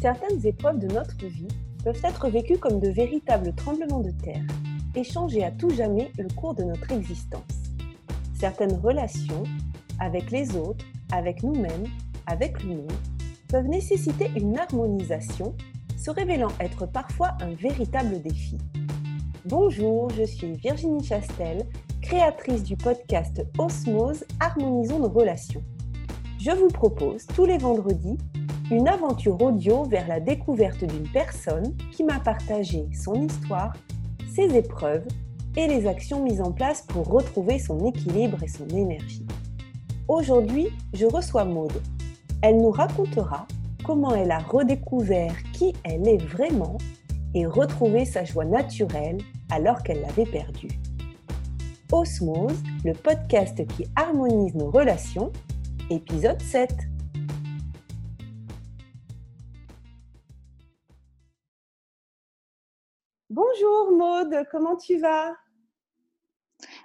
Certaines épreuves de notre vie peuvent être vécues comme de véritables tremblements de terre et changer à tout jamais le cours de notre existence. Certaines relations, avec les autres, avec nous-mêmes, avec le monde, peuvent nécessiter une harmonisation, se révélant être parfois un véritable défi. Bonjour, je suis Virginie Chastel, créatrice du podcast Osmose Harmonisons nos relations. Je vous propose tous les vendredis une aventure audio vers la découverte d'une personne qui m'a partagé son histoire, ses épreuves et les actions mises en place pour retrouver son équilibre et son énergie. Aujourd'hui, je reçois Maude. Elle nous racontera comment elle a redécouvert qui elle est vraiment et retrouvé sa joie naturelle alors qu'elle l'avait perdue. Osmose, le podcast qui harmonise nos relations, épisode 7. Bonjour Maude, comment tu vas?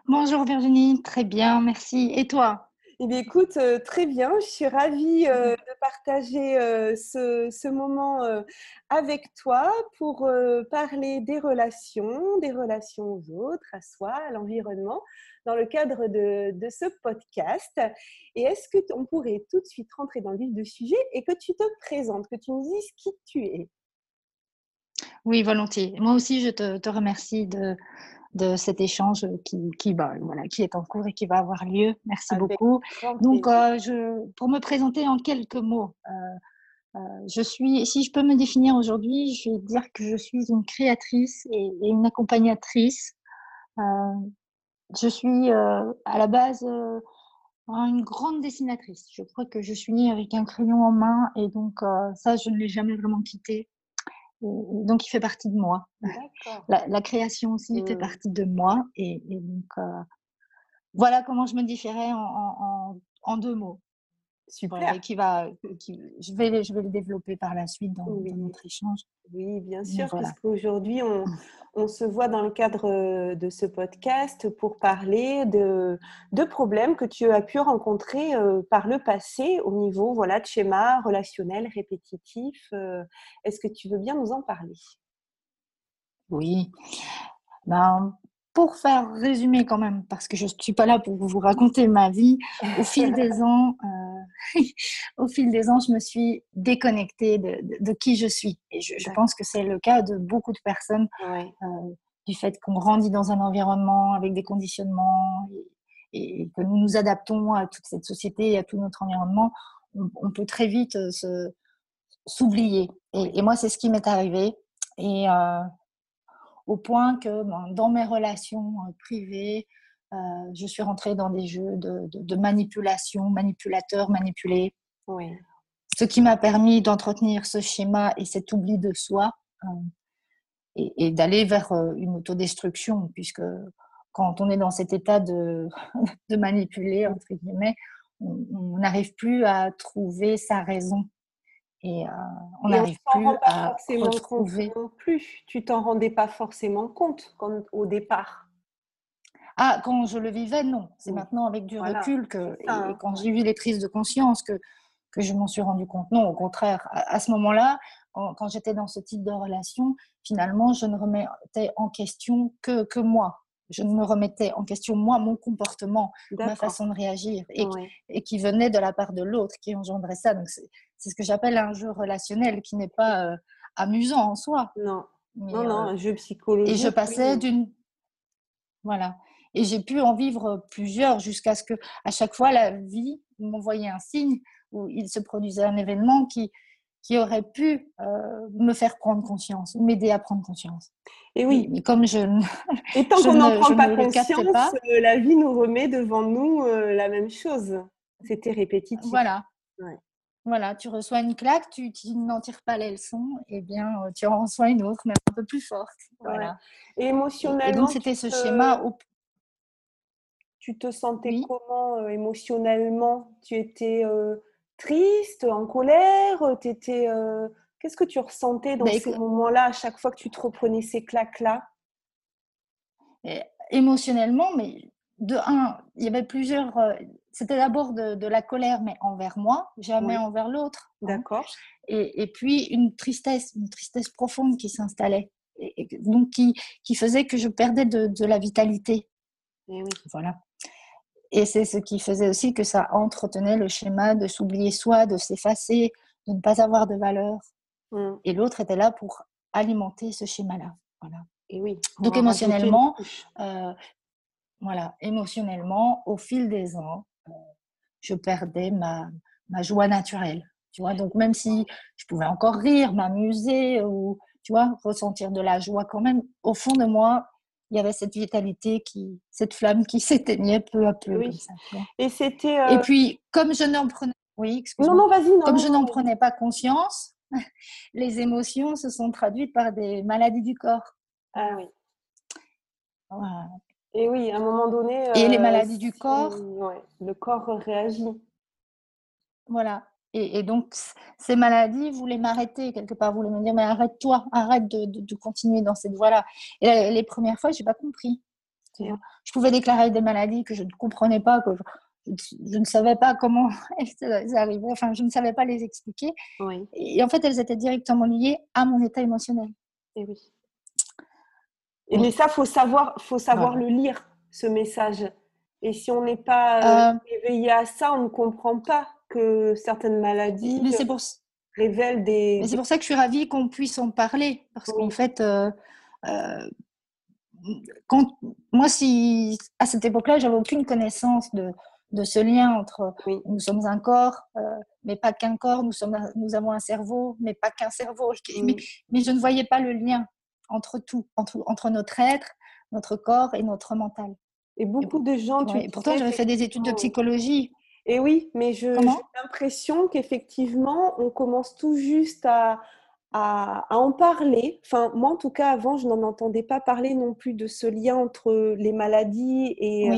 Bonjour Virginie, très bien, merci. Et toi? Eh bien écoute, euh, très bien, je suis ravie euh, de partager euh, ce, moment avec toi pour parler des relations, des relations aux autres, à soi, à l'environnement, dans le cadre de, de ce podcast. Et est-ce que on pourrait tout de suite rentrer dans le vif du sujet et que tu te présentes, que tu nous dises qui tu es? Oui, volontiers. Moi aussi, je te, remercie de, de cet échange qui, qui, bah, voilà, qui est en cours et qui va avoir lieu. Merci beaucoup. Donc, euh, je, pour me présenter en quelques mots, euh, euh, je suis, si je peux me définir aujourd'hui, je vais dire que je suis une créatrice et, une accompagnatrice. je suis à la base une grande dessinatrice. Je crois que je suis née avec un crayon en main et donc ça, je ne l'ai jamais vraiment quitté donc il fait partie de moi. La, création aussi fait mmh. partie de moi. Et, donc, euh, voilà comment je me différais en deux mots. Super. qui va, je, vais, je vais le développer par la suite dans, notre échange. Oui, bien sûr, parce qu'aujourd'hui, on, on, se voit dans le cadre euh, de ce podcast pour parler de, problèmes que tu as pu rencontrer euh, par le passé au niveau voilà, de schéma relationnel, répétitif. Euh. Est-ce que tu veux bien nous en parler? Oui. Ben, pour faire résumer quand même, parce que je ne suis pas là pour vous raconter ma vie, au fil des ans, euh, au fil des ans, je me suis déconnectée de, de, qui je suis. Et je, je pense que c'est le cas de beaucoup de personnes, euh, du fait qu'on grandit dans un environnement avec des conditionnements et, que nous nous adaptons à toute cette société et à tout notre environnement, on, peut très vite euh, se s'oublier. Et, et, moi, c'est ce qui m'est arrivé. Et euh, au point que ben, dans mes relations euh, privées, euh, je suis rentrée dans des jeux de, manipulation, manipulateur, manipulé. Oui. Ce qui m'a permis d'entretenir ce schéma et cet oubli de soi euh, et, d'aller vers une autodestruction, puisque quand on est dans cet état de, de manipuler, entre guillemets, on n'arrive plus à trouver sa raison et euh, on n'arrive plus à retrouver. non plus. Tu t'en rendais pas forcément compte quand, au départ. Ah, quand je le vivais, non. C'est maintenant avec du recul que, et, hein. quand j'ai eu les prises de conscience que, que je m'en suis rendu compte. Non, au contraire, à, ce moment-là, quand, j'étais dans ce type de relation, finalement, je ne remettais en question que, que moi je ne me remettais en question moi, mon comportement, ma façon de réagir, et, et, qui venait de la part de l'autre, qui engendrait ça. Donc c'est ce que j'appelle un jeu relationnel qui n'est pas euh, amusant en soi. Non, non, non, euh, un jeu psychologique. Et je passais d'une. Voilà. Et j'ai pu en vivre plusieurs jusqu'à ce que, à chaque fois, la vie m'envoyait un signe où il se produisait un événement qui, qui aurait pu euh, me faire prendre conscience, m'aider à prendre conscience. Et oui. Mais comme je Et tant qu'on n'en prend pas conscience, la vie nous remet devant nous la même chose. C'était répétitif. Voilà. Ouais. Voilà, tu reçois une claque, tu, n'en tires pas les leçons, et eh bien euh, tu en reçois une autre, mais un peu plus forte. Voilà. Et émotionnellement. donc c'était ce schéma. Tu te sentais comment euh, émotionnellement? Tu étais euh, triste, en colère? Étais, Qu'est-ce que tu ressentais dans bah, ces moments-là, à chaque fois que tu te reprenais ces claques-là? Émotionnellement, mais de un, il y avait plusieurs c'était d'abord de, la colère, mais envers moi, jamais envers l'autre. Hein. D'accord. Et, puis une tristesse, une tristesse profonde qui s'installait, et, donc qui, qui faisait que je perdais de, la vitalité. Et oui. Voilà. Et c'est ce qui faisait aussi que ça entretenait le schéma de s'oublier soi, de s'effacer, de ne pas avoir de valeur. Mmh. Et l'autre était là pour alimenter ce schéma-là. Voilà. Et oui. Donc émotionnellement, euh, voilà, émotionnellement, au fil des ans, je perdais ma, ma joie naturelle. Tu vois, donc même si je pouvais encore rire, m'amuser ou tu vois, ressentir de la joie quand même, au fond de moi, il y avait cette vitalité, qui, cette flamme qui s'éteignait peu à peu. et c'était. Et euh puis, comme je n'en prenais, oui, non, non, vas-y. Comme je n'en prenais pas conscience, les émotions se sont traduites par des maladies du corps. Ah oui. Et oui, à un moment donné. Et les euh, maladies du corps. Ouais, le corps réagit. Voilà. Et, donc, ces maladies voulaient m'arrêter quelque part, voulaient me dire, mais arrête-toi, arrête de, de, continuer dans cette voie-là. Et les premières fois, je n'ai pas compris. Je pouvais déclarer des maladies que je ne comprenais pas, que je, ne savais pas comment elles arrivaient, enfin, je ne savais pas les expliquer. Oui. Et, en fait, elles étaient directement liées à mon état émotionnel. Et oui. Et Mais ça, il faut savoir, faut savoir le lire, ce message. Et si on n'est pas euh, euh, éveillé à ça, on ne comprend pas que certaines maladies mais c'est pour... révèlent des. Mais c'est pour ça que je suis ravie qu'on puisse en parler. Parce qu'en fait, euh, euh, quand, moi, si à cette époque-là, j'avais aucune connaissance de, de ce lien entre nous sommes un corps, euh, mais pas qu'un corps, nous, sommes, nous avons un cerveau, mais pas qu'un cerveau. Mais, mais, je ne voyais pas le lien entre tout, entre, entre notre être, notre corps et notre mental. Et beaucoup de gens. tu pourtant, j'avais fait des études de psychologie. Et oui, mais j'ai l'impression qu'effectivement, on commence tout juste à, à, en parler. Enfin, moi, en tout cas, avant, je n'en entendais pas parler non plus de ce lien entre les maladies et,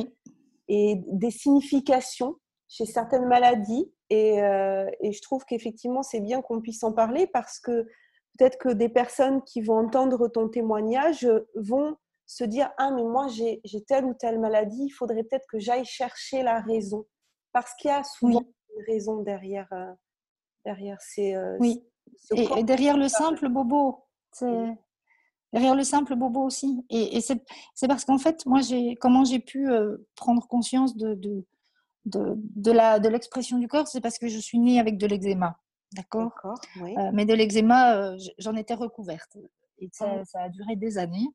et des significations chez certaines maladies. Et, euh, et je trouve qu'effectivement, c'est bien qu'on puisse en parler parce que peut-être que des personnes qui vont entendre ton témoignage vont se dire Ah, mais moi, j'ai telle ou telle maladie, il faudrait peut-être que j'aille chercher la raison parce qu'il y a souvent une raison derrière, euh, derrière ces. Euh, oui, et, derrière le simple bobo. Derrière le simple bobo aussi. Et, c'est parce qu'en fait, moi, j'ai comment j'ai pu euh, prendre conscience de, de, de, de l'expression du corps, c'est parce que je suis née avec de l'eczéma. D'accord oui. Mais de l'eczéma, j'en étais recouverte. Et ça, ah ça, a duré des années.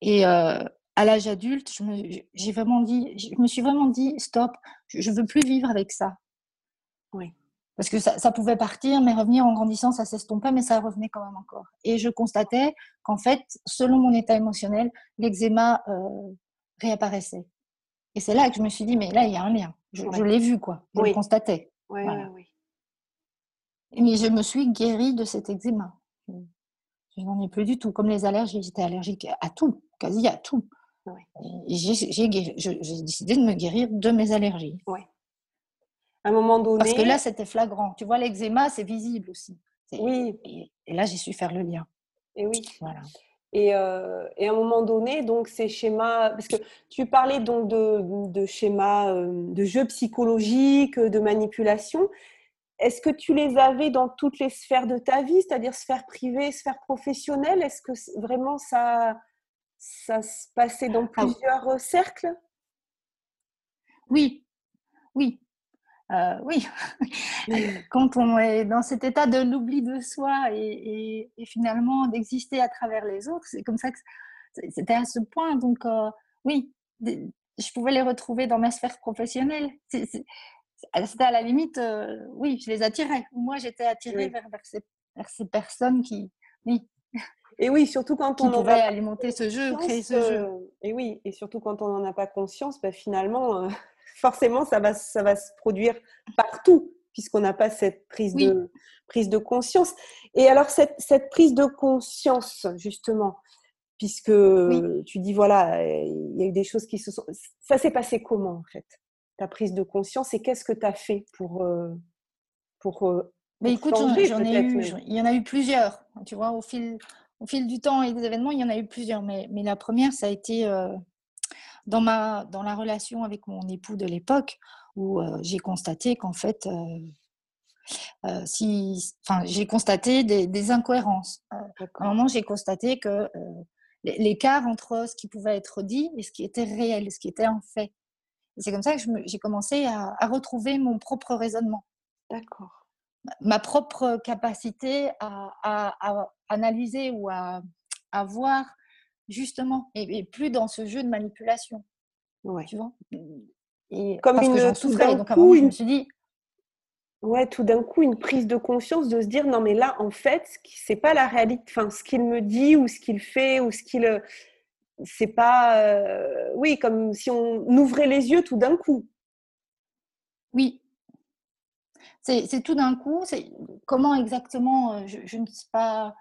Et à l'âge adulte, je me, j'ai vraiment dit, je me suis vraiment dit, stop, je ne veux plus vivre avec ça. Oui. Parce que ça, ça, pouvait partir, mais revenir en grandissant, ça s'estompait, mais ça revenait quand même encore. Et je constatais qu'en fait, selon mon état émotionnel, l'eczéma euh, réapparaissait. Et c'est là que je me suis dit, mais là, il y a un lien. Je, l'ai vu, quoi. Je le constatais. Oui, voilà. oui, Mais je me suis guérie de cet eczéma. Je n'en ai plus du tout. Comme les allergies, j'étais allergique à tout, quasi à tout. J'ai décidé de me guérir de mes allergies. Ouais. À un moment donné. Parce que là, c'était flagrant. Tu vois, l'eczéma, c'est visible aussi. Oui. Et, là, j'ai su faire le lien. Et oui. Voilà. Et, euh, et, à un moment donné, donc ces schémas, parce que tu parlais donc de, de schémas euh, de jeux psychologiques, de manipulation. Est-ce que tu les avais dans toutes les sphères de ta vie, c'est-à-dire sphère privée, sphère professionnelle? Est-ce que vraiment ça, ça se passait dans ah plusieurs euh, cercles? Oui, oui. Euh, oui, quand on est dans cet état de l'oubli de soi et, finalement d'exister à travers les autres, c'est comme ça que c'était à ce point. Donc, euh, oui, je pouvais les retrouver dans ma sphère professionnelle. C'était à la limite, oui, je les attirais. Moi, j'étais attirée vers, ces, vers, ces, personnes qui, oui, et oui, surtout quand on pouvait alimenter ce jeu, créer ce jeu. Euh, et oui, et surtout quand on n'en a pas conscience, bah, finalement, euh, forcément, ça va, ça va se produire partout, puisqu'on n'a pas cette prise, de, prise de conscience. Et alors, cette, cette prise de conscience, justement, puisque tu dis, voilà, il y a eu des choses qui se sont... Ça s'est passé comment, en fait, ta prise de conscience, et qu'est-ce que tu as fait pour... Euh, pour mais écoute, j'en ai eu, il y en a eu plusieurs, tu vois, au fil, au fil du temps et des événements, il y en a eu plusieurs. Mais, mais la première, ça a été euh, dans, ma, dans la relation avec mon époux de l'époque, où j'ai constaté qu'en fait, si, enfin, j'ai constaté des, incohérences. à un moment, j'ai constaté que l'écart entre ce qui pouvait être dit et ce qui était réel, ce qui était en fait. C'est comme ça que j'ai commencé à, retrouver mon propre raisonnement. D'accord. Ma propre capacité à, analyser ou à, voir justement, et, plus dans ce jeu de manipulation. Ouais. Tu vois? Et Comme parce une, que j'en souffrais. Donc, coup, je me suis dit. Ouais, tout d'un coup, une prise de conscience de se dire non, mais là, en fait, c'est pas la réalité. Enfin, ce qu'il me dit ou ce qu'il fait ou ce qu'il c'est pas, euh, oui, comme si on ouvrait les yeux tout d'un coup. Oui. C'est tout d'un coup. C'est comment exactement euh, je, ne sais pas.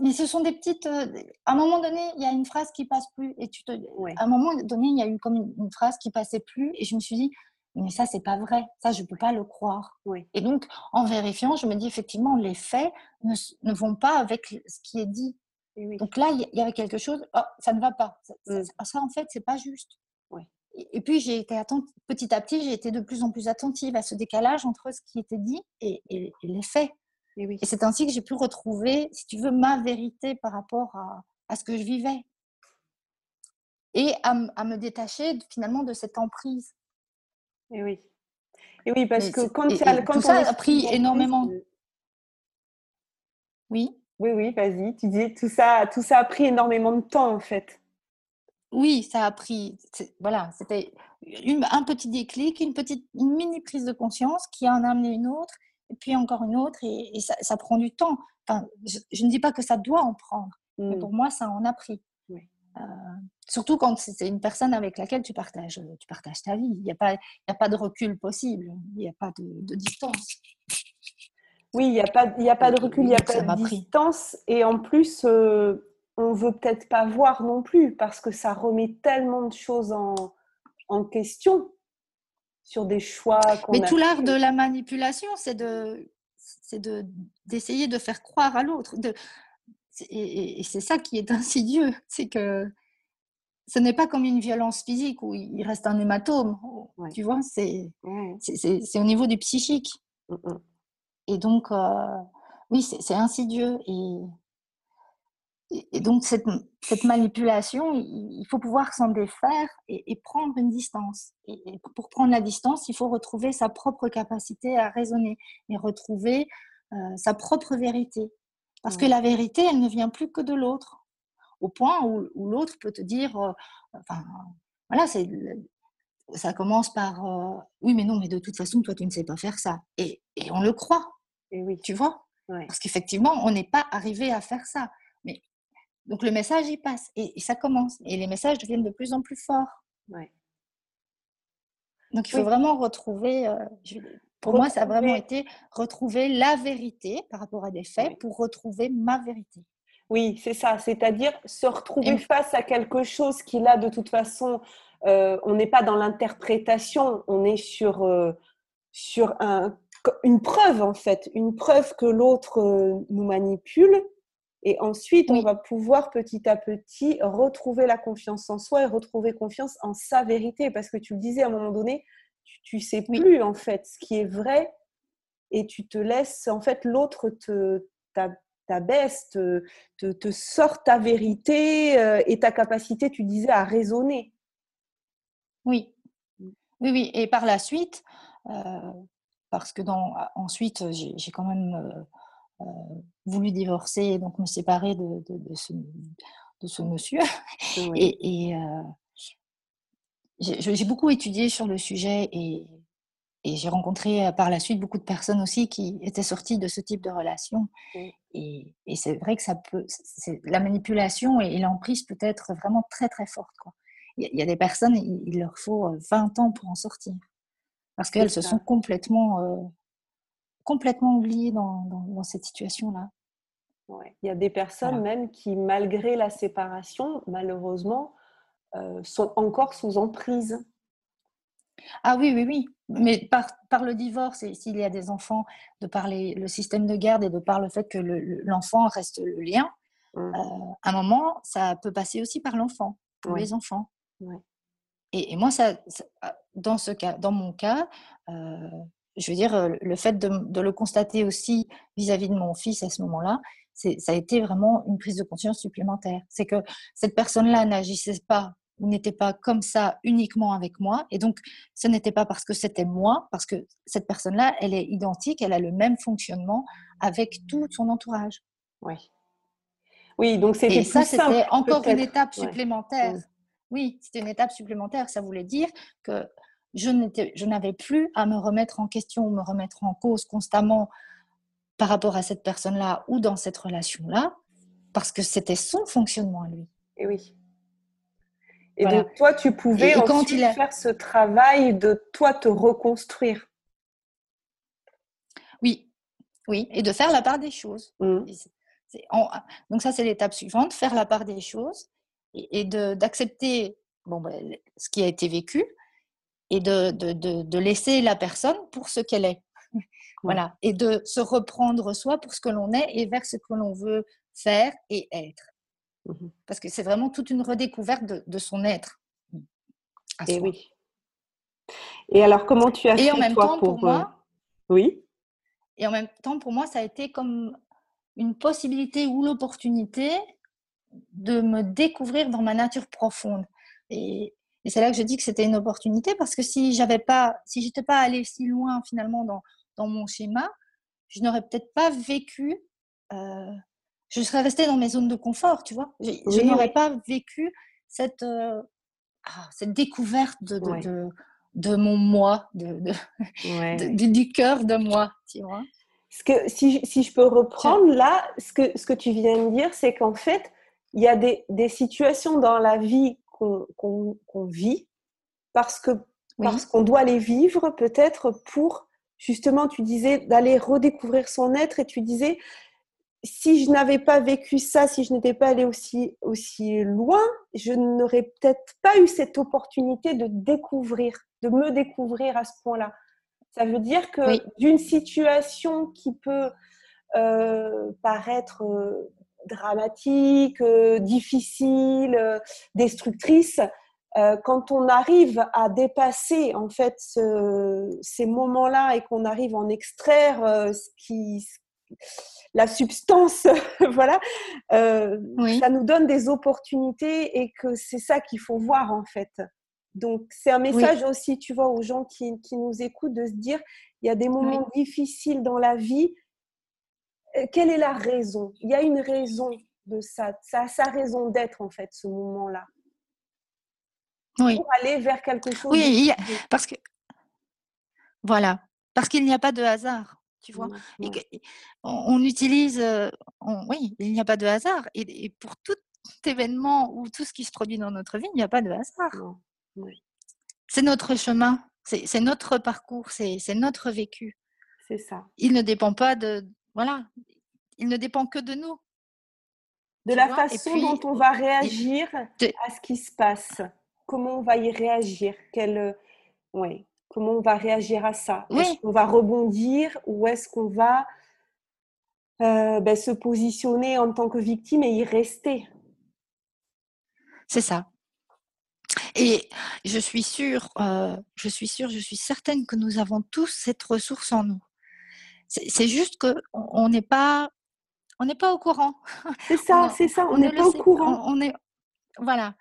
Mais ce sont des petites. Euh, à un moment donné, il y a une phrase qui passe plus et tu te. À un moment donné, il y a eu comme une, phrase qui passait plus et je me suis dit, mais ça c'est pas vrai, ça je peux pas le croire. Oui. Et donc en vérifiant, je me dis effectivement les faits ne, ne vont pas avec ce qui est dit. Donc là, il y avait quelque chose, oh, ça ne va pas. Ça, mmh. en fait, c'est pas juste. Et, puis, j'ai été petit à petit, j'ai été de plus en plus attentive à ce décalage entre ce qui était dit et, les faits. Et, c'est ainsi que j'ai pu retrouver, si tu veux, ma vérité par rapport à, ce que je vivais. Et à, me détacher finalement de cette emprise. Et oui. Et oui, parce que quand, quand tout ça a pris énormément. Oui. Oui, oui, vas-y. Tu dis tout ça, tout ça a pris énormément de temps en fait. Oui, ça a pris. Voilà, c'était un petit déclic, une petite, une mini prise de conscience qui en a amené une autre, et puis encore une autre, et, ça, prend du temps. Enfin, je, ne dis pas que ça doit en prendre, mais mmh. pour moi, ça en a pris. Euh, surtout quand c'est une personne avec laquelle tu partages, tu partages ta vie. Il n'y a, pas, a pas de recul possible, il n'y a pas de, de distance. Oui, il n'y a, pas, a pas de recul, il n'y a pas de distance. Et en plus, euh, on ne veut peut-être pas voir non plus parce que ça remet tellement de choses en, question sur des choix Mais tout l'art de la manipulation, c'est de c'est d'essayer de, faire croire à l'autre. Et, et c'est ça qui est insidieux, c'est que ce n'est pas comme une violence physique où il reste un hématome. Tu vois, c'est c'est au niveau du psychique. Mm, mm. Et donc, euh, oui, c'est insidieux. Et, et, donc, cette, cette, manipulation, il faut pouvoir s'en défaire et, prendre une distance. Et, pour prendre la distance, il faut retrouver sa propre capacité à raisonner et retrouver euh, sa propre vérité. Parce que la vérité, elle ne vient plus que de l'autre. Au point où, où l'autre peut te dire, euh, enfin, voilà, c'est ça commence par oui mais non mais de toute façon toi tu ne sais pas faire ça et, et on le croit et oui. Tu vois? Parce qu'effectivement, on n'est pas arrivé à faire ça. Mais donc le message y passe et, ça commence et les messages deviennent de plus en plus forts. Ouais. Donc il faut vraiment retrouver. Euh, pour moi, ça a vraiment été retrouver la vérité par rapport à des faits pour retrouver ma vérité. Oui, c'est ça. C'est-à-dire se retrouver face à quelque chose qui là, de toute façon, euh, on n'est pas dans l'interprétation, on est sur, euh, sur un une preuve en fait, une preuve que l'autre euh, nous manipule. Et ensuite, on va pouvoir petit à petit retrouver la confiance en soi et retrouver confiance en sa vérité. Parce que tu le disais à un moment donné, tu, ne sais plus en fait ce qui est vrai et tu te laisses, en fait, l'autre te t'abaisse, te, te, te, sort ta vérité euh, et ta capacité, tu disais, à raisonner. Oui, mm. oui, oui. Et par la suite, euh, parce que dans, ensuite, j'ai quand même euh, voulu divorcer, donc me séparer de, de, ce, de ce, monsieur. Et, et euh, j'ai beaucoup étudié sur le sujet et, et j'ai rencontré par la suite beaucoup de personnes aussi qui étaient sorties de ce type de relation. Et, et c'est vrai que ça peut, la manipulation et, l'emprise peut être vraiment très très forte. Quoi. Il, y a, des personnes, il, leur faut 20 ans pour en sortir parce qu'elles se sont complètement, euh, complètement oubliées dans, dans, cette situation-là. Ouais. Il y a des personnes même qui, malgré la séparation, malheureusement, euh, sont encore sous emprise. Ah oui, oui, oui. Mais par, par le divorce, et s'il y a des enfants, de par le système de garde et de par le fait que l'enfant reste le lien, mmh. euh, à un moment, ça peut passer aussi par l'enfant, pour les enfants. Et, moi, ça, ah, dans, ce cas, dans mon cas, euh, je veux dire, le fait de, le constater aussi vis-à-vis de mon fils à ce moment-là, ça a été vraiment une prise de conscience supplémentaire. C'est que cette personne-là n'agissait pas ou n'était pas comme ça uniquement avec moi. Et donc, ce n'était pas parce que c'était moi, parce que cette personne-là, elle est identique, elle a le même fonctionnement avec tout son entourage. Oui. Oui, donc c'était Et ça, c'était encore une étape supplémentaire. Oui, c'était une étape supplémentaire. Ça voulait dire que je n'avais plus à me remettre en question ou me remettre en cause constamment par rapport à cette personne-là ou dans cette relation-là, parce que c'était son fonctionnement à lui. Et oui. Et donc toi, tu pouvais et, ensuite quand il faire ce travail de toi te reconstruire. Oui, oui, et de faire la part des choses. Mmh. donc ça, c'est l'étape suivante, faire la part des choses et, d'accepter bon, ben, ce qui a été vécu et de, de, de, laisser la personne pour ce qu'elle est. Voilà. Et de se reprendre soi pour ce que l'on est et vers ce que l'on veut faire et être. Mmh Parce que c'est vraiment toute une redécouverte de, son être. Et oui. Et alors, comment tu as et en même temps, pour, moi, euh, oui. Et en même temps, pour moi, ça a été comme une possibilité ou l'opportunité de me découvrir dans ma nature profonde. Et, et c'est là que je dis que c'était une opportunité parce que si j'avais pas, si j'étais pas allée si loin finalement dans, dans mon schéma, je n'aurais peut-être pas vécu. Euh, je serais restée dans mes zones de confort, tu vois. Je, n'aurais pas vécu cette, euh, ah, cette découverte de, de, de, mon moi, de, du, cœur de moi, tu vois. Ce que, si, si je peux reprendre là, ce que, ce que tu viens de dire, c'est qu'en fait, il y a des, des situations dans la vie qu'on vit parce que parce qu'on doit les vivre peut-être pour justement tu disais d'aller redécouvrir son être et tu disais si je n'avais pas vécu ça, si je n'étais pas allée aussi aussi loin, je n'aurais peut-être pas eu cette opportunité de découvrir, de me découvrir à ce point-là. Ça veut dire que d'une situation qui peut euh, paraître euh, dramatique, euh, difficile, euh, destructrice, euh, quand on arrive à dépasser en fait ces moments-là et qu'on arrive à en extraire ce qui, la substance, voilà, ça nous donne des opportunités et que c'est ça qu'il faut voir en fait. Donc c'est un message aussi, tu vois, aux gens qui, qui, nous écoutent de se dire, il y a des moments difficiles dans la vie, quelle est la raison? Il y a une raison de ça. Ça a sa raison d'être, en fait, ce moment-là. Oui. Pour aller vers quelque chose. Oui, parce que. Voilà. Parce qu'il n'y a pas de hasard, tu vois? on, utilise. Euh, oui, il n'y a pas de hasard. Et, pour tout événement ou tout ce qui se produit dans notre vie, il n'y a pas de hasard. C'est notre chemin, c'est notre parcours, c'est notre vécu. C'est ça. Il ne dépend pas de, voilà, il ne dépend que de nous. De la façon dont on va réagir à ce qui se passe. Comment on va y réagir? Quel, ouais, Comment on va réagir à ça? Est-ce qu'on va rebondir ou est-ce qu'on va euh, ben, se positionner en tant que victime et y rester? C'est ça. Et je suis sûre, euh, je suis sûre, je suis certaine que nous avons tous cette ressource en nous. C'est juste qu'on n'est pas, on n'est pas au courant. C'est ça, c'est ça, on n'est pas au courant. On, est, voilà.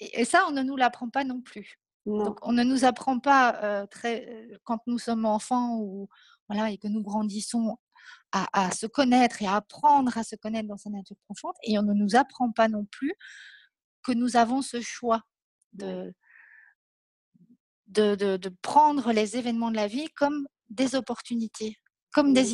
Et, ça, on ne nous l'apprend pas non plus. Donc, on ne nous apprend pas euh, très, euh, quand nous sommes enfants ou voilà et que nous grandissons à, se connaître et à apprendre à se connaître dans sa nature profonde. Et on ne nous apprend pas non plus que nous avons ce choix de, de, de, de prendre les événements de la vie comme des opportunités comme des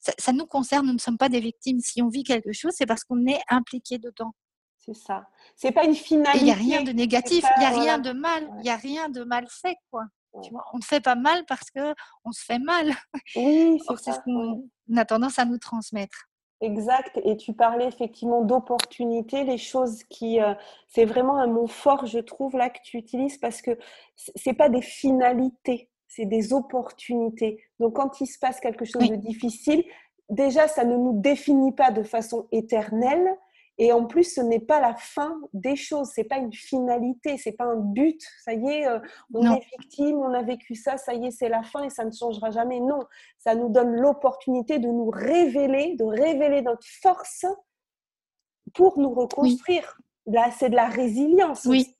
ça, ça nous concerne, nous ne sommes pas des victimes. Si on vit quelque chose, c'est parce qu'on est impliqué dedans. C'est ça. C'est pas une finalité. Il n'y a rien de négatif, il n'y a rien de mal, il n'y a rien de mal fait, quoi. Tu vois, on ne fait pas mal parce que on se fait mal. Oui, c'est ce qu'on a tendance à nous transmettre. Exact. Et tu parlais effectivement d'opportunités, les choses qui, euh, c'est vraiment un mot fort, je trouve là que tu utilises parce que c'est pas des finalités c'est des opportunités. Donc quand il se passe quelque chose de difficile, déjà, ça ne nous définit pas de façon éternelle Et en plus, ce n'est pas la fin des choses, c'est pas une finalité, c'est pas un but. Ça y est, euh, on est victime, on a vécu ça, ça y est, c'est la fin et ça ne changera jamais. Non, ça nous donne l'opportunité de nous révéler, de révéler notre force pour nous reconstruire. Là, c'est de la résilience. Oui.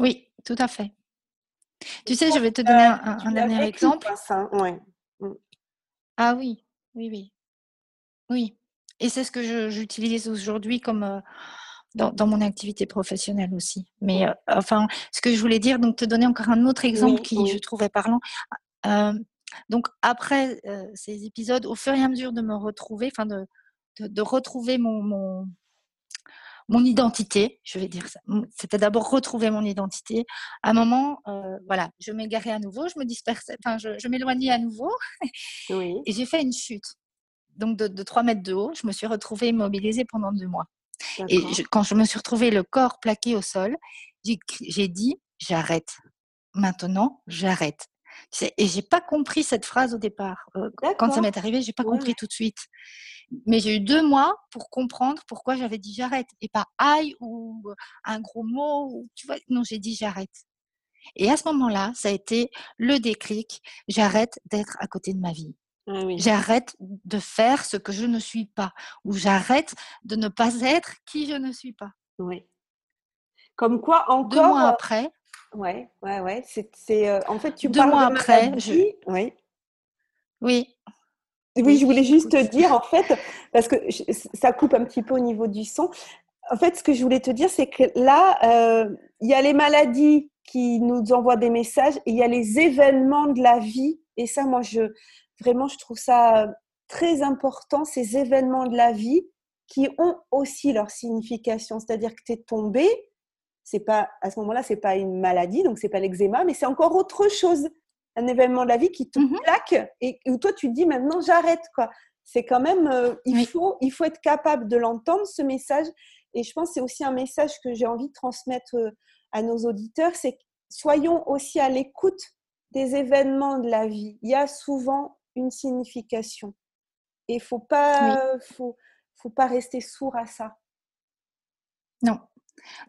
Oui, tout à fait. Tu sais, je vais te donner un, dernier exemple. Mm. Ah oui, oui, oui. Oui. Et c'est ce que j'utilise aujourd'hui comme euh, dans, mon activité professionnelle aussi. Mais euh, enfin, ce que je voulais dire, donc te donner encore un autre exemple qui je trouvais parlant. Euh, donc après ces épisodes, au fur et à mesure de me retrouver, enfin de, de, retrouver mon, mon, mon, identité, je vais dire ça. C'était d'abord retrouver mon identité. À un moment, voilà, je m'égarais à nouveau, je me dispersais, enfin je, je m'éloignais à nouveau, oui. et j'ai fait une chute donc de, 3 mètres de haut, je me suis retrouvée immobilisée pendant deux mois. Et quand je me suis retrouvée le corps plaqué au sol, j'ai dit j'arrête. Maintenant, j'arrête. Et j'ai pas compris cette phrase au départ. Euh, quand ça m'est arrivé, j'ai pas compris tout de suite. Mais j'ai eu deux mois pour comprendre pourquoi j'avais dit j'arrête et pas aïe ou un gros mot. tu vois, non, j'ai dit j'arrête. Et à ce moment-là, ça a été le déclic. J'arrête d'être à côté de ma vie. Ah j'arrête de faire ce que je ne suis pas, ou j'arrête de ne pas être qui je ne suis pas. Oui. Comme quoi, encore. Deux mois après. Ouais, ouais, ouais. C'est, euh, en fait, tu Deux mois après. Je... Oui. Oui. Oui, je voulais juste te dire, en fait, parce que ça coupe un petit peu au niveau du son. En fait, ce que je voulais te dire, c'est que là, euh, il y a les maladies qui nous envoient des messages et il y a les événements de la vie. Et ça, moi, je, Vraiment, je trouve ça très important, ces événements de la vie qui ont aussi leur signification. C'est-à-dire que tu es tombé, c'est pas à ce moment-là, c'est pas une maladie, donc c'est pas l'eczéma, mais c'est encore autre chose. Un événement de la vie qui te mmh plaque et où toi tu te dis maintenant j'arrête quoi. C'est quand même euh, il faut il faut être capable de l'entendre ce message et je pense que c'est aussi un message que j'ai envie de transmettre euh, à nos auditeurs, c'est soyons aussi à l'écoute des événements de la vie. Il y a souvent une signification. Et il faut pas, faut, faut pas rester sourd à ça. Non.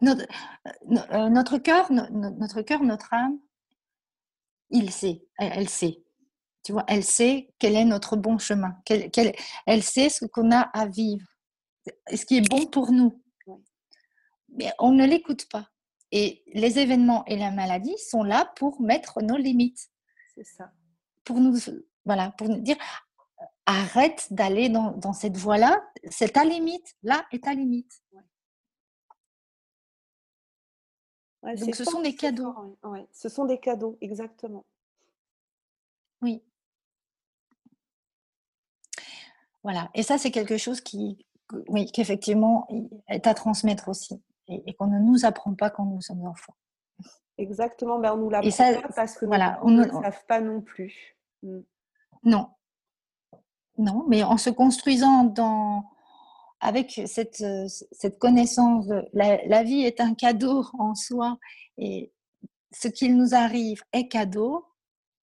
Notre, euh, euh, notre cœur, notre cœur, notre âme, il sait, elle, sait. Tu vois, elle sait quel est notre bon chemin. Quel, elle sait ce qu'on a à vivre, ce qui est bon pour nous. Mais on ne l'écoute pas. Et les événements et la maladie sont là pour mettre nos limites. C'est ça. Pour nous voilà, pour nous dire arrête d'aller dans, cette voie-là, c'est ta limite, là est ta limite. Donc ce sont des cadeaux. ce sont des cadeaux, exactement. Oui. Voilà, et ça c'est quelque chose qui, oui, qu'effectivement est à transmettre aussi, et, qu'on ne nous apprend pas quand nous sommes enfants. Exactement, ben on nous l'apprend pas parce que voilà, on ne le savent pas non plus. Mm. Non. Non, mais en se construisant dans, avec cette, cette connaissance, la, vie est un cadeau en soi et ce qu'il nous arrive est cadeau,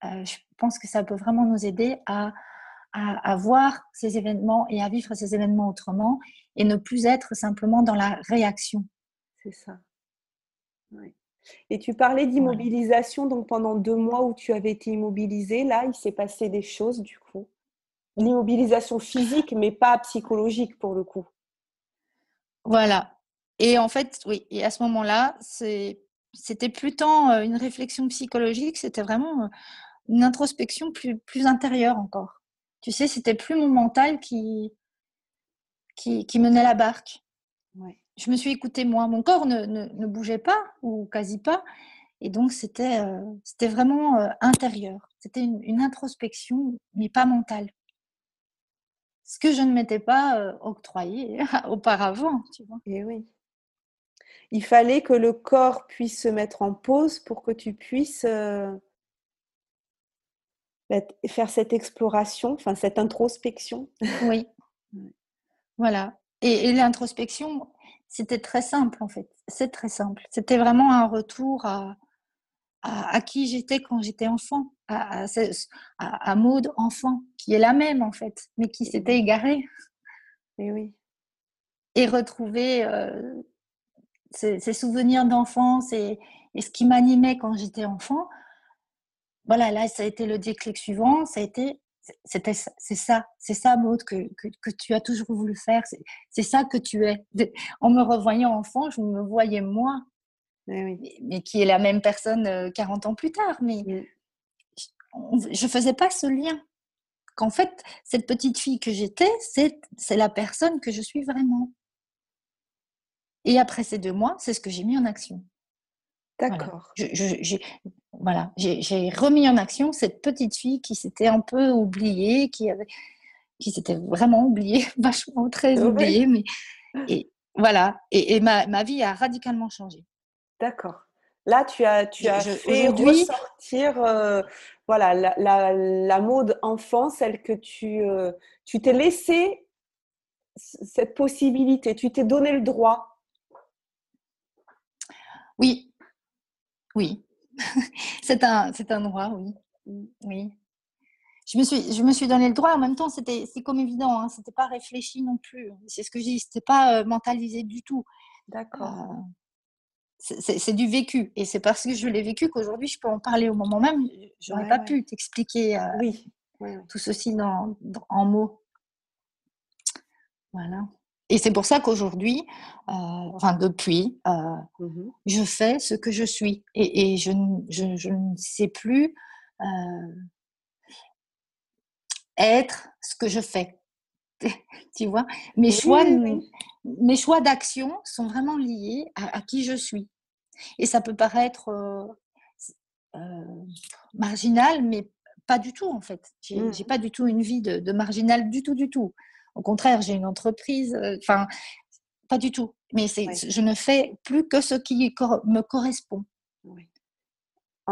euh, je pense que ça peut vraiment nous aider à, à, voir ces événements et à vivre ces événements autrement et ne plus être simplement dans la réaction. C'est ça. Et tu parlais d'immobilisation, donc pendant deux mois où tu avais été immobilisée, là, il s'est passé des choses du coup. L'immobilisation physique, mais pas psychologique pour le coup. Voilà. Et en fait, oui, et à ce moment-là, c'était plus tant une réflexion psychologique, c'était vraiment une introspection plus, plus intérieure encore. Tu sais, c'était plus mon mental qui, qui, qui menait la barque. Ouais je me suis écoutée moi. Mon corps ne, ne, bougeait pas ou quasi pas. Et donc, c'était euh, c'était vraiment euh, intérieur. C'était une, introspection, mais pas mentale. Ce que je ne m'étais pas euh, octroyé auparavant, tu vois. Et eh oui. Il fallait que le corps puisse se mettre en pause pour que tu puisses bah, faire cette exploration, enfin cette introspection. Oui. voilà. Et, et l'introspection, c'était très simple en fait. C'est très simple. C'était vraiment un retour à, à, qui j'étais quand j'étais enfant, à, à, à, Maud enfant, qui est la même en fait, mais qui s'était égarée. Et oui. et retrouver ces, souvenirs d'enfance et, ce qui m'animait quand j'étais enfant. Voilà, là, ça a été le déclic suivant. Ça a été, c'était, c'est ça, c'est ça, Maud, que, que, tu as toujours voulu faire. C'est, ça que tu es. En me revoyant enfant, je me voyais moi, mais, qui est la même personne 40 ans plus tard. Mais je faisais pas ce lien qu'en fait, cette petite fille que j'étais, c'est, la personne que je suis vraiment. Et après ces deux mois, c'est ce que j'ai mis en action. D'accord. Voilà, j'ai remis en action cette petite fille qui s'était un peu oubliée, qui avait, qui s'était vraiment oubliée, vachement très oubliée, mais et voilà. Et, ma, ma, vie a radicalement changé. D'accord. Là, tu as, tu as fait ressortir euh, voilà, la, la, la, mode enfant, celle que tu euh, tu t'es laissé cette possibilité, tu t'es donné le droit. Oui, oui, c'est un, un droit, oui. oui. Je me, suis, je me suis donné le droit, en même temps, c'était, c'est comme évident, hein, c'était pas réfléchi non plus. C'est ce que je dis, c'était pas euh, mentalisé du tout. D'accord. C'est du vécu. Et c'est parce que je l'ai vécu qu'aujourd'hui, je peux en parler au moment même. Je n'aurais pas pu t'expliquer euh, oui. tout ceci dans, en mots. Voilà. Et c'est pour ça qu'aujourd'hui, euh, enfin depuis, euh, mmh je fais ce que je suis. Et, je, je, ne sais plus être ce que je fais. tu vois? Mes choix, mes choix d'action sont vraiment liés à, qui je suis. Et ça peut paraître marginal, mais pas du tout en fait. J'ai n'ai mmh. pas du tout une vie de, marginal du tout, du tout. Au contraire, j'ai une entreprise. Enfin, pas du tout. Mais je ne fais plus que ce qui me correspond.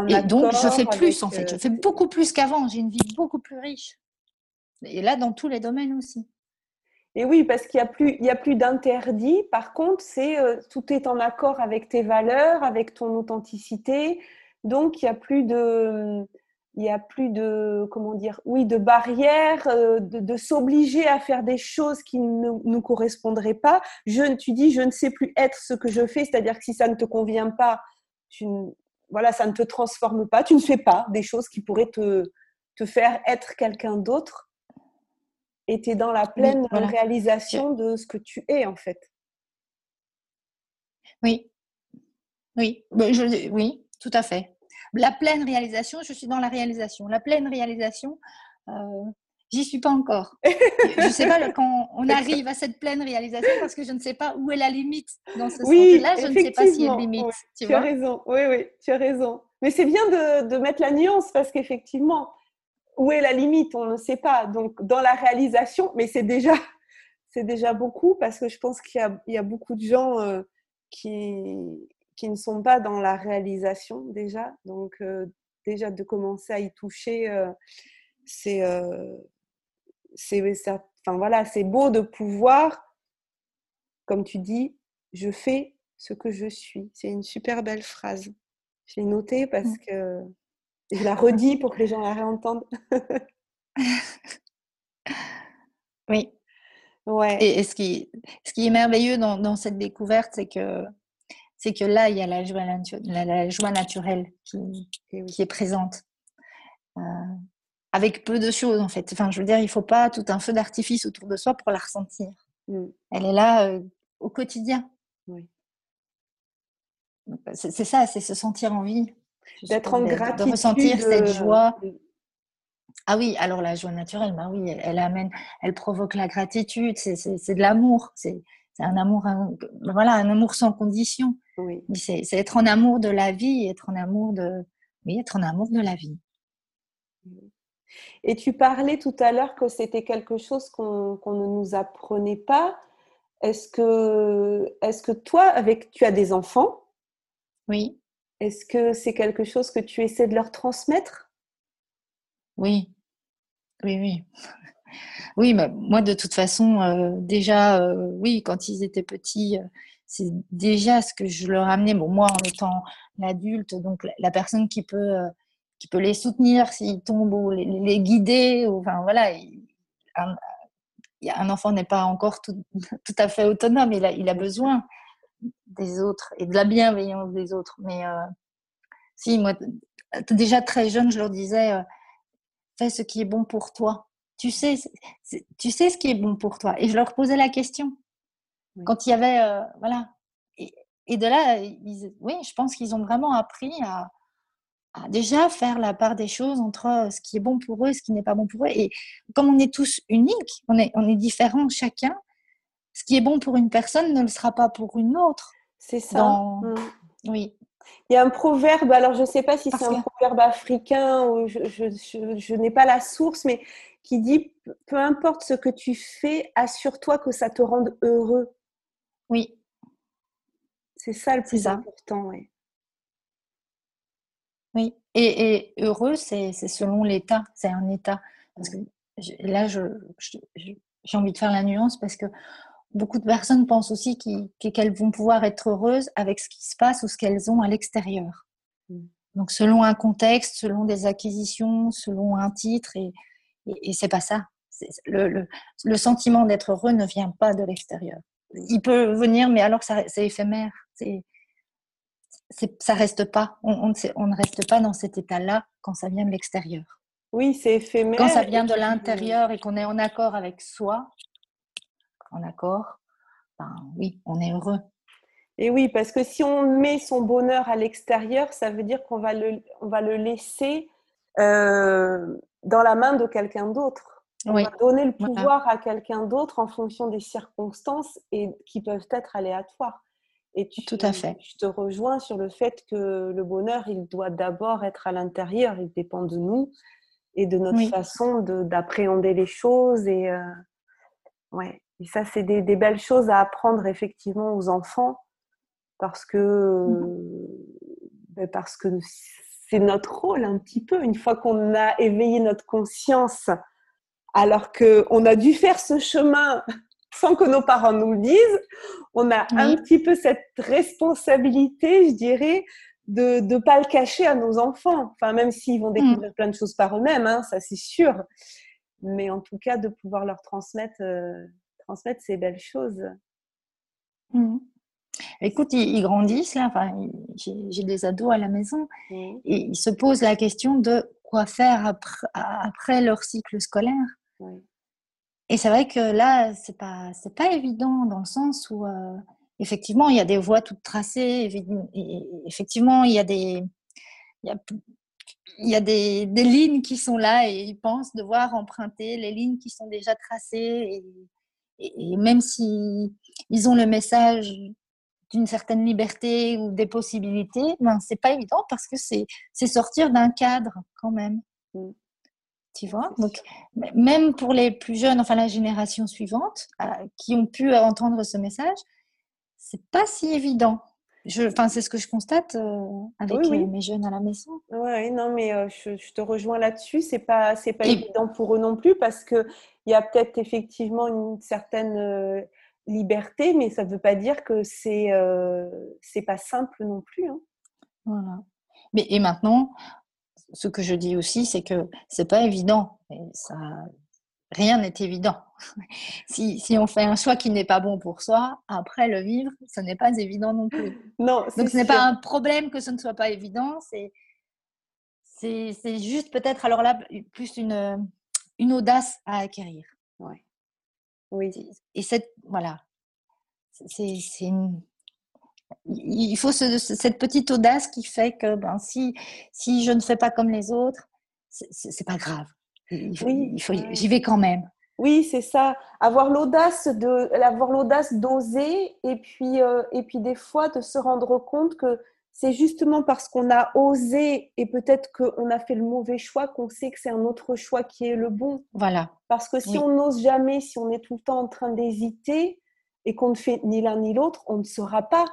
Et donc, je fais plus en fait. Je fais beaucoup plus qu'avant. J'ai une vie beaucoup plus riche. Et là, dans tous les domaines aussi. Et oui, parce qu'il n'y a plus, y a plus d'interdit. Par contre, c'est euh, tout est en accord avec tes valeurs, avec ton authenticité. Donc, il n'y a plus de, il y a plus de, comment dire, oui, de barrières, euh, de, s'obliger à faire des choses qui ne nous correspondraient pas. Je, tu dis, je ne sais plus être ce que je fais, c'est-à-dire que si ça ne te convient pas, tu, voilà, ça ne te transforme pas. Tu ne fais pas des choses qui pourraient te, te faire être quelqu'un d'autre et tu es dans la pleine réalisation de ce que tu es en fait. Oui, oui, je, oui, tout à fait. La pleine réalisation, je suis dans la réalisation. La pleine réalisation, euh, j'y suis pas encore. je ne sais pas quand on arrive à cette pleine réalisation parce que je ne sais pas où est la limite dans ce oui, sens-là. Je ne sais pas s'il y a une limite. tu, as raison. Oui, oui, tu as raison. Mais c'est bien de, de, mettre la nuance parce qu'effectivement, où est la limite On ne sait pas. Donc, dans la réalisation, mais c'est déjà, c'est déjà beaucoup parce que je pense qu'il y, a, beaucoup de gens euh, qui, qui ne sont pas dans la réalisation déjà. Donc, euh, déjà de commencer à y toucher, euh, c'est, c'est, enfin voilà, c'est beau de pouvoir, comme tu dis, je fais ce que je suis. C'est une super belle phrase. J'ai noté parce mmh. que je la redis pour que les gens la réentendent. oui. Ouais. Et, ce, qui, ce qui est merveilleux dans, cette découverte, c'est que, c'est que là, il y a la joie, la, joie naturelle qui, qui est présente. Euh, avec peu de choses, en fait. Enfin, je veux dire, il ne faut pas tout un feu d'artifice autour de soi pour la ressentir. Mm. Elle est là euh, au quotidien. Oui. C'est ça, c'est se sentir en vie d'être en gratitude. De ressentir cette joie. Ah oui, alors la joie naturelle, bah oui, elle, amène, elle provoque la gratitude, c'est de l'amour, c'est un amour, voilà, un amour sans condition. Oui. C'est être en amour de la vie, être en amour de, oui, être en amour de la vie. Et tu parlais tout à l'heure que c'était quelque chose qu'on ne nous apprenait pas. Est-ce que, est que toi, avec, tu as des enfants? Oui. Est-ce que c'est quelque chose que tu essaies de leur transmettre? Oui, oui, oui. Oui, mais moi de toute façon, euh, déjà, euh, oui, quand ils étaient petits, euh, c'est déjà ce que je leur amenais. Bon, moi en étant l'adulte, donc la, personne qui peut, qui peut les soutenir s'ils tombent ou les, guider, enfin voilà, un enfant n'est pas encore tout, à fait autonome, il a besoin des autres et de la bienveillance des autres. Mais euh, si, moi, déjà très jeune, je leur disais, euh, fais ce qui est bon pour toi. Tu sais, tu sais ce qui est bon pour toi. Et je leur posais la question. Quand il y avait, euh, voilà. Et, et, de là, ils, oui, je pense qu'ils ont vraiment appris à, à, déjà faire la part des choses entre ce qui est bon pour eux et ce qui n'est pas bon pour eux. Et comme on est tous uniques, on est, on est différents chacun, ce qui est bon pour une personne ne le sera pas pour une autre. C'est ça. Mmh. Oui. Il y a un proverbe, alors je ne sais pas si c'est un proverbe africain ou je, je, je, n'ai pas la source, mais qui dit peu importe ce que tu fais, assure-toi que ça te rende heureux. Oui. C'est ça le plus important, oui. Oui, et, et heureux, c'est selon l'état, c'est un état. Parce que là, j'ai envie de faire la nuance parce que beaucoup de personnes pensent aussi qu'elles vont pouvoir être heureuses avec ce qui se passe ou ce qu'elles ont à l'extérieur. Mm. Donc, selon un contexte, selon des acquisitions, selon un titre, et, et, c'est pas ça. Le, le, sentiment d'être heureux ne vient pas de l'extérieur. Il peut venir, mais alors c'est éphémère. C'est, ça reste pas. On, on, on, ne reste pas dans cet état-là quand ça vient de l'extérieur. Oui, c'est éphémère. Quand ça vient de l'intérieur et qu'on est en accord avec soi, en accord, ben oui, on est heureux. Et oui, parce que si on met son bonheur à l'extérieur, ça veut dire qu'on va le, on va le laisser euh, dans la main de quelqu'un d'autre. On va donner le pouvoir à quelqu'un d'autre en fonction des circonstances et qui peuvent être aléatoires. Et tu, Tout à fait. Je te rejoins sur le fait que le bonheur, il doit d'abord être à l'intérieur. Il dépend de nous et de notre façon d'appréhender les choses. Et euh, ouais. Et ça, c'est des, belles choses à apprendre effectivement aux enfants parce que mmh ben parce que c'est notre rôle un petit peu. Une fois qu'on a éveillé notre conscience, alors qu'on a dû faire ce chemin sans que nos parents nous le disent, on a un petit peu cette responsabilité, je dirais, de ne pas le cacher à nos enfants. Enfin, même s'ils vont mmh. découvrir plein de choses par eux-mêmes, hein, ça c'est sûr. Mais en tout cas, de pouvoir leur transmettre euh, transmettre ces belles choses. Mmh. Écoute, ils, grandissent là. Enfin, j'ai des ados à la maison mmh. et ils se posent la question de quoi faire après, après leur cycle scolaire. Et c'est vrai que là, c'est pas c'est pas évident dans le sens où euh, effectivement il y a des voies toutes tracées. Et, effectivement, il y a des il y a, il y a des, des, lignes qui sont là et ils pensent devoir emprunter les lignes qui sont déjà tracées. Et, et, même si ils ont le message d'une certaine liberté ou des possibilités, ben, c'est pas évident parce que c'est sortir d'un cadre quand même. Mm. Tu vois? Donc, même pour les plus jeunes, enfin la génération suivante, euh, qui ont pu entendre ce message, c'est pas si évident. Enfin, c'est ce que je constate euh, avec euh, mes jeunes à la maison. Oui, non, mais je, te rejoins là-dessus. C'est pas, c'est pas évident pour eux non plus parce que il y a peut-être effectivement une certaine euh, liberté, mais ça ne veut pas dire que c'est euh, c'est pas simple non plus. Hein. Voilà. Mais et maintenant, ce que je dis aussi, c'est que c'est pas évident. ça, rien n'est évident. si, si, on fait un choix qui n'est pas bon pour soi, après le vivre, ce n'est pas évident non plus. Non. Donc ce n'est pas un problème que ce ne soit pas évident. C'est c'est juste peut-être alors là plus une une audace à acquérir. Ouais. Oui. Et cette, voilà, c'est il faut cette petite audace qui fait que ben, si, si je ne fais pas comme les autres, c'est pas grave. Il faut, oui, il faut, j'y vais quand même. Oui, c'est ça. Avoir l'audace de, avoir l'audace d'oser et puis euh, et puis des fois de se rendre compte que c'est justement parce qu'on a osé et peut-être qu'on a fait le mauvais choix qu'on sait que c'est un autre choix qui est le bon. Voilà. Parce que si on n'ose jamais, si on est tout le temps en train d'hésiter et qu'on ne fait ni l'un ni l'autre, on ne saura pas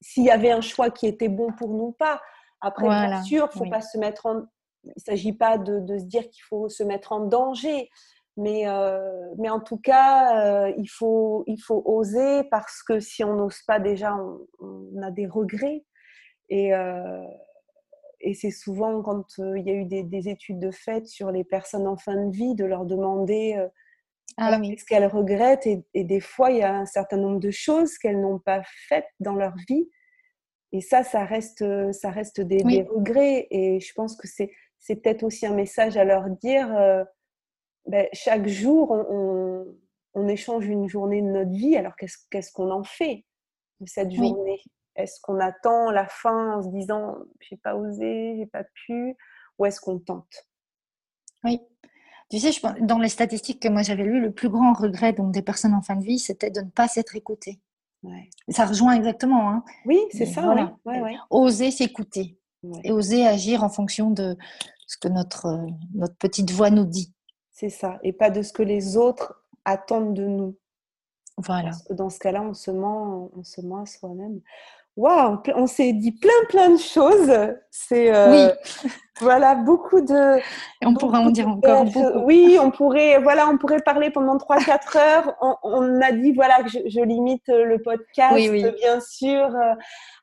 s'il y avait un choix qui était bon pour nous ou pas. Après, bien sûr, faut pas se mettre en... il ne s'agit pas de, de se dire qu'il faut se mettre en danger. Mais, euh, mais en tout cas, euh, il, faut, il faut oser parce que si on n'ose pas déjà, on, a des regrets. Et, euh, et c'est souvent quand il y a eu des, études de fait sur les personnes en fin de vie, de leur demander ah, ce qu'elles regrettent et, des fois, il y a un certain nombre de choses qu'elles n'ont pas faites dans leur vie. Et ça, ça reste, ça reste des, regrets. Et je pense que c'est, c'est peut-être aussi un message à leur dire, euh, ben, chaque jour, on, on, échange une journée de notre vie. Alors qu'est-ce, qu'est-ce qu'on en fait de cette journée? Est-ce qu'on attend la fin en se disant, j'ai pas osé, j'ai pas pu Ou est-ce qu'on tente? Oui. Tu sais, je, dans les statistiques que moi j'avais lues, le plus grand regret donc, des personnes en fin de vie, c'était de ne pas s'être écoutées. Ça rejoint exactement. Hein. Oui, c'est ça. Voilà. Oser s'écouter et oser agir en fonction de ce que notre, notre petite voix nous dit. C'est ça. Et pas de ce que les autres attendent de nous. Voilà. Parce que dans ce cas-là, on se ment, on se ment à soi-même. Waouh, on s'est dit plein plein de choses. C'est euh, oui. voilà beaucoup de. Et on pourrait en dire encore beaucoup. Oui, on pourrait voilà, on pourrait parler pendant 3-4 heures. On, a dit voilà que je, limite le podcast, bien sûr, euh,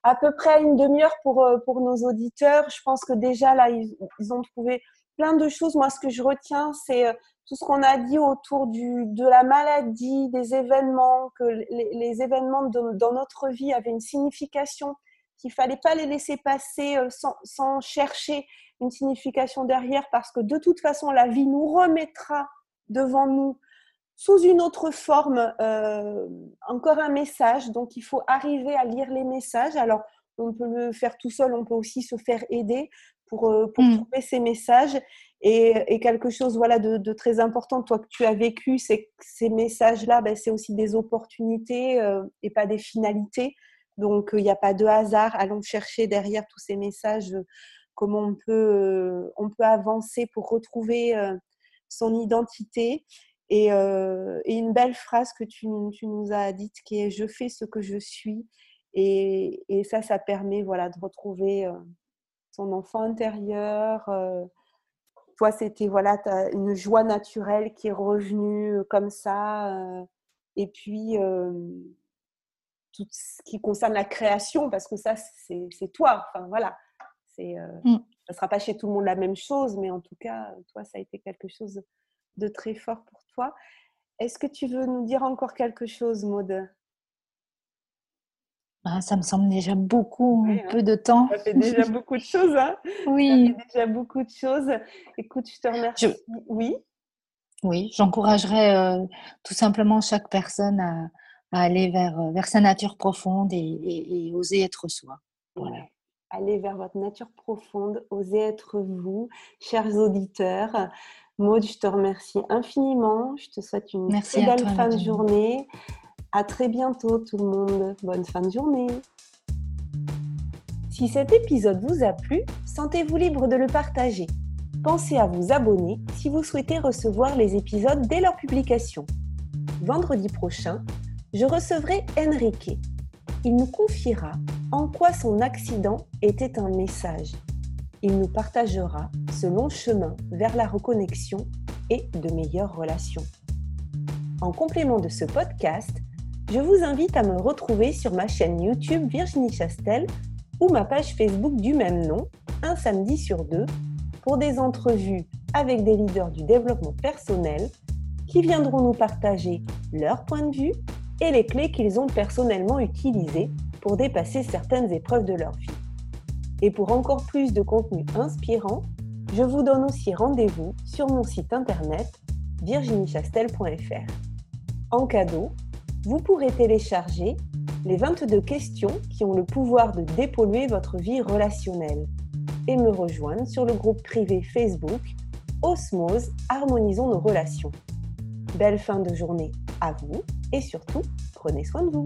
à peu près une demi-heure pour euh, pour nos auditeurs. Je pense que déjà là ils, ils ont trouvé plein de choses. Moi, ce que je retiens, c'est tout ce qu'on a dit autour de la maladie, des événements, que les, événements dans notre vie avaient une signification, qu'il fallait pas les laisser passer euh, sans, sans, chercher une signification derrière, parce que de toute façon, la vie nous remettra devant nous sous une autre forme euh, encore un message. Donc, il faut arriver à lire les messages. Alors, on peut le faire tout seul, on peut aussi se faire aider pour, euh, pour mmh. trouver ces messages. Et, quelque chose voilà, de, très important, toi que tu as vécu, c'est que ces messages-là, ben, c'est aussi des opportunités euh, et pas des finalités. Donc, il n'y a pas de hasard. Allons chercher derrière tous ces messages euh, comment on peut, on peut avancer pour retrouver son identité. Et, une belle phrase que tu, tu, nous as dite qui est Je fais ce que je suis. Et, et ça, ça permet voilà, de retrouver son enfant intérieur. Euh, toi, c'était voilà, une joie naturelle qui est revenue euh, comme ça. Euh, et puis, tout ce qui concerne la création, parce que ça, c'est toi. Enfin, voilà. C'est. Ça ne sera pas chez tout le monde la même chose, mais en tout cas, toi, ça a été quelque chose de très fort pour toi. Est-ce que tu veux nous dire encore quelque chose, Maude? Ah, ça me semble déjà beaucoup, hein. peu de temps. Ça fait déjà beaucoup de choses. Hein oui. Ça fait déjà beaucoup de choses. Écoute, je te remercie. Oui? Oui, j'encouragerais euh, tout simplement chaque personne à, aller vers, euh, vers sa nature profonde et, oser être soi. Voilà. Allez vers votre nature profonde, osez être vous, chers auditeurs. Maud, je te remercie infiniment. Je te souhaite une très belle fin de journée. À très bientôt tout le monde. Bonne fin de journée. Si cet épisode vous a plu, sentez-vous libre de le partager. Pensez à vous abonner si vous souhaitez recevoir les épisodes dès leur publication. Vendredi prochain, je recevrai Enrique. Il nous confiera en quoi son accident était un message. Il nous partagera ce long chemin vers la reconnexion et de meilleures relations. En complément de ce podcast, je vous invite à me retrouver sur ma chaîne YouTube Virginie Chastel ou ma page Facebook du même nom, un samedi sur deux, pour des entrevues avec des leaders du développement personnel qui viendront nous partager leur point de vue et les clés qu'ils ont personnellement utilisées pour dépasser certaines épreuves de leur vie. Et pour encore plus de contenu inspirant, je vous donne aussi rendez-vous sur mon site internet virginiechastel.fr. En cadeau, vous pourrez télécharger les 22 questions qui ont le pouvoir de dépolluer votre vie relationnelle et me rejoindre sur le groupe privé Facebook Osmose Harmonisons nos relations. Belle fin de journée à vous et surtout, prenez soin de vous.